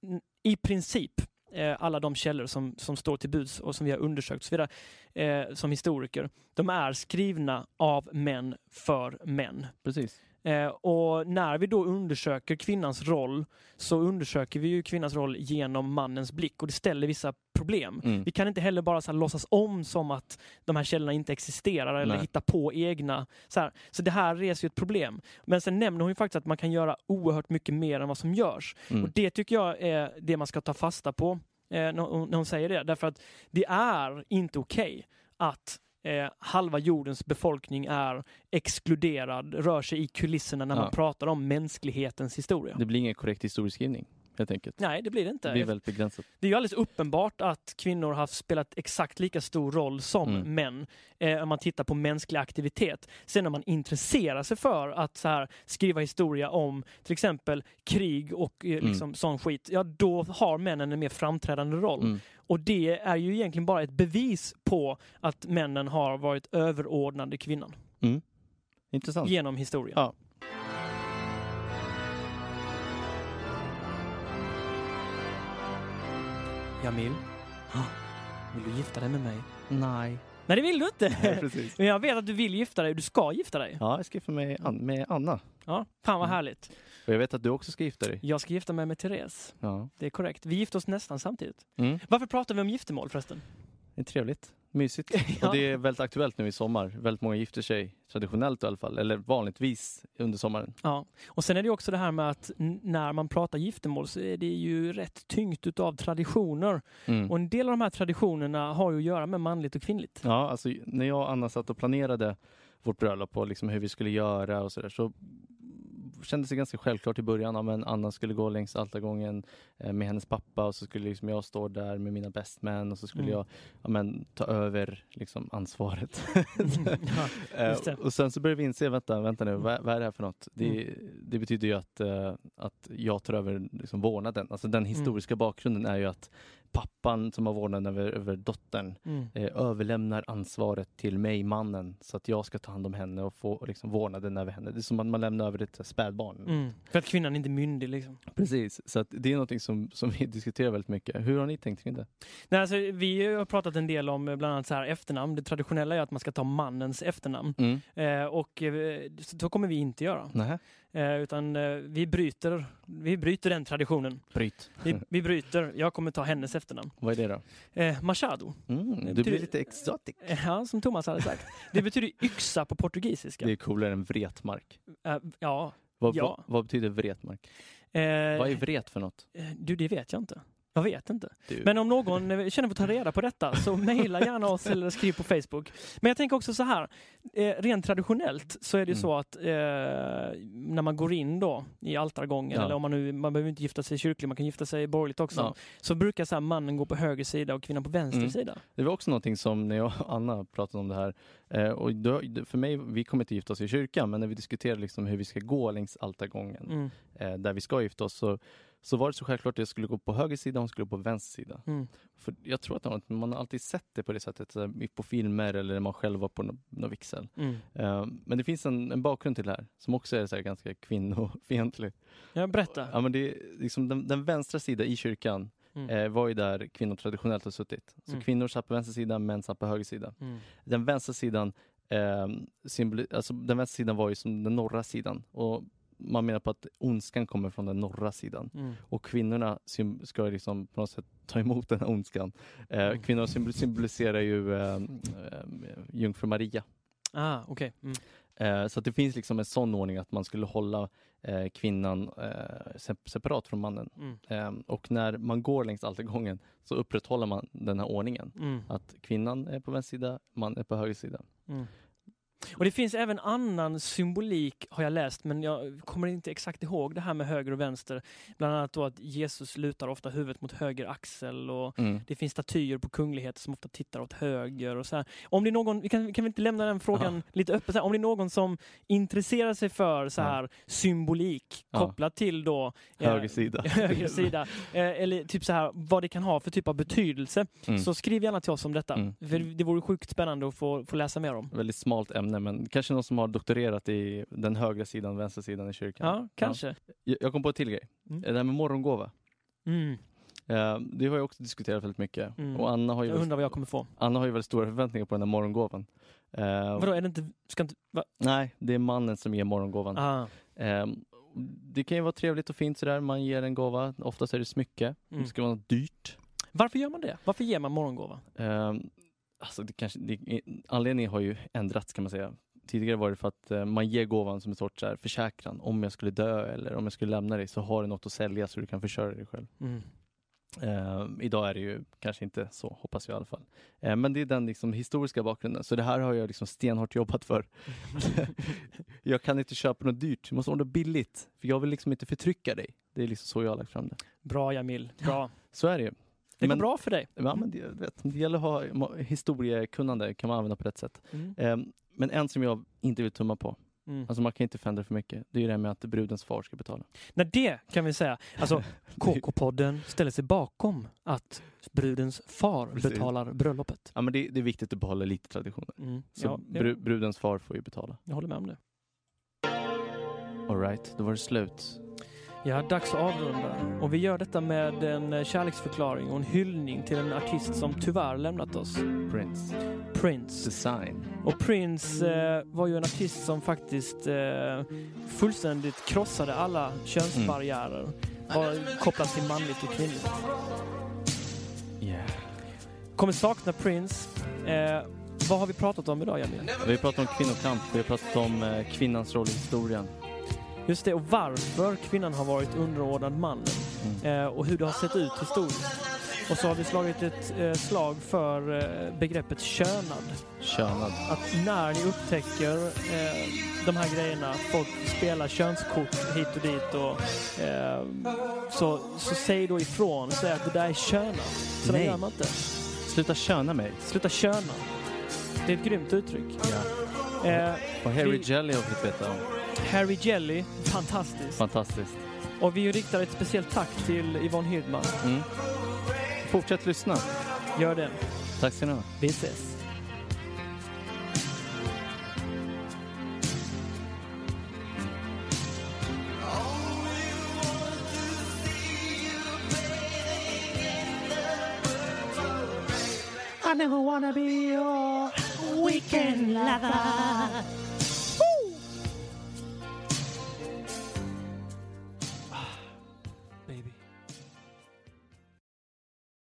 mm, i princip eh, alla de källor som, som står till buds och som vi har undersökt och så vidare, eh, som historiker, de är skrivna av män för män. Precis. Eh, och när vi då undersöker kvinnans roll så undersöker vi ju kvinnans roll genom mannens blick och det ställer vissa problem. Mm. Vi kan inte heller bara så här, låtsas om som att de här källorna inte existerar eller Nej. hitta på egna. Så, här. så det här reser ju ett problem. Men sen nämner hon ju faktiskt att man kan göra oerhört mycket mer än vad som görs. Mm. Och det tycker jag är det man ska ta fasta på eh, när, hon, säger det. Därför att det är inte okej att eh, halva jordens befolkning är exkluderad, rör sig i kulisserna när Ja. man pratar om mänsklighetens historia. Det blir ingen korrekt historieskrivning, helt enkelt. Nej, det blir det inte. Det blir väldigt begränsat. Det är ju alldeles uppenbart att kvinnor har spelat exakt lika stor roll som Mm. män eh, om man tittar på mänsklig aktivitet. Sen om man intresserar sig för att så här, skriva historia om till exempel krig och eh, liksom sån skit, ja då har männen en mer framträdande roll. Mm. Och det är ju egentligen bara ett bevis på att männen har varit överordnade kvinnan Mm. Intressant. genom historien. Ja. Jamil, vill du gifta dig med mig? Nej. Nej, det vill du inte! Nej, precis. Men jag vet att du vill gifta dig du ska gifta dig. Ja, jag ska gifta mig med Anna. Ja, fan vad Mm. härligt. Och jag vet att du också ska gifta dig. Jag ska gifta mig med Therese. Ja. Det är korrekt. Vi gifte oss nästan samtidigt. Mm. Varför pratar vi om giftermål förresten? Det är trevligt. Mysigt. Ja. Och det är väldigt aktuellt nu i sommar. Väldigt många gifter sig, traditionellt i alla fall, eller vanligtvis under sommaren. Ja, och sen är det också det här med att när man pratar giftermål så är det ju rätt tyngt utav traditioner. Mm. Och en del av de här traditionerna har ju att göra med manligt och kvinnligt. Ja, alltså när jag och Anna satt och planerade vårt bröllop och liksom hur vi skulle göra och sådär så kändes det ganska självklart i början. Ja, men Anna skulle gå längs altargången eh, med hennes pappa och så skulle liksom jag stå där med mina best man och så skulle Mm. jag ja, men, ta över liksom, ansvaret. ja, Eh, och sen så började vi inse, vänta, vänta nu, vad, vad är det här för något? Det, det betyder ju att, eh, att jag tar över liksom, vårdnaden. Alltså den historiska bakgrunden är ju att pappan som har vårdnaden över, över dottern Mm. eh, överlämnar ansvaret till mig, mannen, så att jag ska ta hand om henne och få liksom, vårdnaden över henne. Det är som att man lämnar över ett spädbarn. Mm. För att kvinnan inte är myndig liksom. Precis, så att det är något som, som vi diskuterar väldigt mycket. Hur har ni tänkt kring det? Nej, alltså, vi har pratat en del om eh, bland annat så här efternamn. Det traditionella är att man ska ta mannens efternamn. Mm. Eh, och eh, så så kommer vi inte göra. Nähä? Eh, utan eh, vi, bryter, vi bryter den traditionen. Bryt. Vi, vi bryter. Jag kommer ta hennes efternamn. Vad är det då? Eh, Machado. Mm, Det du betyder- blir lite exotic. Eh, Ja, som Thomas hade sagt. Det betyder yxa på portugisiska. Det är coolare än vretmark. Eh, ja. Vad, Ja. vad, vad betyder vretmark? Eh, Vad är vret för något? Du, det vet jag inte. Jag vet inte. Du. Men om någon eh, känner för att ta reda på detta så mejla gärna oss eller skriv på Facebook. Men jag tänker också så här, eh, rent traditionellt så är det ju Mm. så att eh, när man går in då i altargången, Ja. eller om man nu, man behöver inte gifta sig kyrkligt, man kan gifta sig borgerligt också, Ja. så brukar så här, mannen gå på höger sida och kvinnan på vänster Mm. sida. Det var också någonting som när jag och Anna pratade om det här. Eh, och då, för mig, vi kommer inte gifta oss i kyrkan, men när vi diskuterade liksom hur vi ska gå längs altargången, Mm. eh, där vi ska gifta oss, så, så var det så självklart att jag skulle gå på höger sida och hon skulle gå på vänster sida. Mm. För jag tror att man, har alltid sett det på det sättet, på filmer eller när man själv var på någon, någon vigsel. Mm. Eh, men det finns en, en bakgrund till det här, som också är så ganska kvinnofientlig. Ja, berätta. Ja, men det är liksom den, den vänstra sidan i kyrkan Mm. eh, var ju där kvinnor traditionellt har suttit. Så Mm. kvinnor satt på vänster sida, män satt på höger sida. Mm. Den vänstra sidan, eh, symboli- alltså den vänstra sidan var ju som den norra sidan. Och man menar på att ondskan kommer från den norra sidan. Mm. Och kvinnorna ska liksom på något sätt ta emot den här ondskan. Eh, Mm. kvinnor symbol- symboliserar ju eh, eh, jungfru Maria. Ah, okej. Mm. Eh, så det finns liksom en sån ordning att man skulle hålla eh, kvinnan eh, sep- separat från mannen. Mm. Eh, och när man går längs altergången så upprätthåller man den här ordningen. Mm. Att kvinnan är på vänster sida, man är på höger sida. Mm. Och det finns även annan symbolik har jag läst, men jag kommer inte exakt ihåg det här med höger och vänster. Bland annat då att Jesus lutar ofta huvudet mot höger axel och Mm. det finns statyer på kungligheter som ofta tittar åt höger och så här. Om det är någon, vi kan, kan vi inte lämna den frågan lite öppet? Om det är någon som intresserar sig för så Ja. här symbolik Ja. kopplat till då eh, Höger sida. höger sida, eh, eller typ så här vad det kan ha för typ av betydelse, Mm. så skriv gärna till oss om detta. Mm. För det vore sjukt spännande att få, få läsa mer om. Väldigt smalt ämne men kanske någon som har doktorerat i den högra sidan vänstra sidan i kyrkan. Ja, kanske. Jag, jag kom på en till grej. Mm. Det här med morgongåva. Mm. Eh, det har jag också diskuterat väldigt mycket. Mm. Och Anna har, ju Jag undrar vad jag kommer få. Anna har ju väldigt stora förväntningar på den här morgongåvan. Eh, Vadå, är det inte... Ska inte va? Nej, det är mannen som ger morgongåvan. Ah, Ehm, det kan ju vara trevligt och fint sådär, man ger en gåva. Oftast är det smycke. Mm. Det ska vara något dyrt. varför gör man det? Varför ger man morgongåva? Alltså det kanske, det, anledningen har ju ändrats kan man säga. Tidigare var det för att eh, man ger gåvan som en sorts så här, försäkran. Om jag skulle dö eller om jag skulle lämna dig så har du något att sälja så du kan försörja dig själv. Mm. Ehm, idag är det ju kanske inte så, hoppas jag i alla fall. Ehm, men det är den liksom, historiska bakgrunden. Så det här har jag liksom stenhårt jobbat för. jag kan inte köpa något dyrt, jag måste något billigt. För jag vill liksom inte förtrycka dig. Det är liksom så jag har lagt fram det. Bra Jamil, bra. Så är det ju. Det går Men- bra för dig. Ja, men det, vet, det gäller att ha historiekunnande, kan man använda på rätt sätt. Mm. Ehm, men en som jag inte vill tumma på, Mm. alltså man kan inte förändra för mycket, det är ju det här med att brudens far ska betala. Nej, det kan vi säga. Alltså, KK-podden ställer sig bakom att brudens far Precis. betalar bröllopet. Ja, men det, det är viktigt att behålla lite traditioner. Mm. Så Ja, det- bru, brudens far får ju betala. Jag håller med om det. Alright, då var det slut. Ja, dags att avrunda. Och vi gör detta med en eh, kärleksförklaring och en hyllning till en artist som tyvärr lämnat oss. Prince. Prince. Design. Och Prince eh, var ju en artist som faktiskt eh, fullständigt krossade alla könsbarriärer. Var kopplat till manligt och kvinnligt. Yeah. Kommer sakna Prince. Eh, vad har vi pratat om idag, Jamil? Vi har pratat om kvinnokamp, vi har pratat om eh, kvinnans roll i historien. Just det, och varför kvinnan har varit underordnad mannen. Mm. Eh, och hur det har sett ut historiskt. Och så har vi slagit ett eh, slag för eh, begreppet könad. Könad. Att när ni upptäcker eh, de här grejerna, folk spelar könskort hit och dit och eh, så, så säg då ifrån, säg att det där är könat. Så det Nej. gör man inte. Sluta köna mig. Sluta köna. Det är ett grymt uttryck. Ja. Eh, Och Harry vi- Jelly har fått veta om. Harry Jelly, fantastiskt. Fantastiskt. Och vi riktar ett speciellt tack till Yvonne Hirdman. Mm. Fortsätt lyssna. Gör det. Tack ska ni ha. Vi ses. I never wanna be your weekend lover.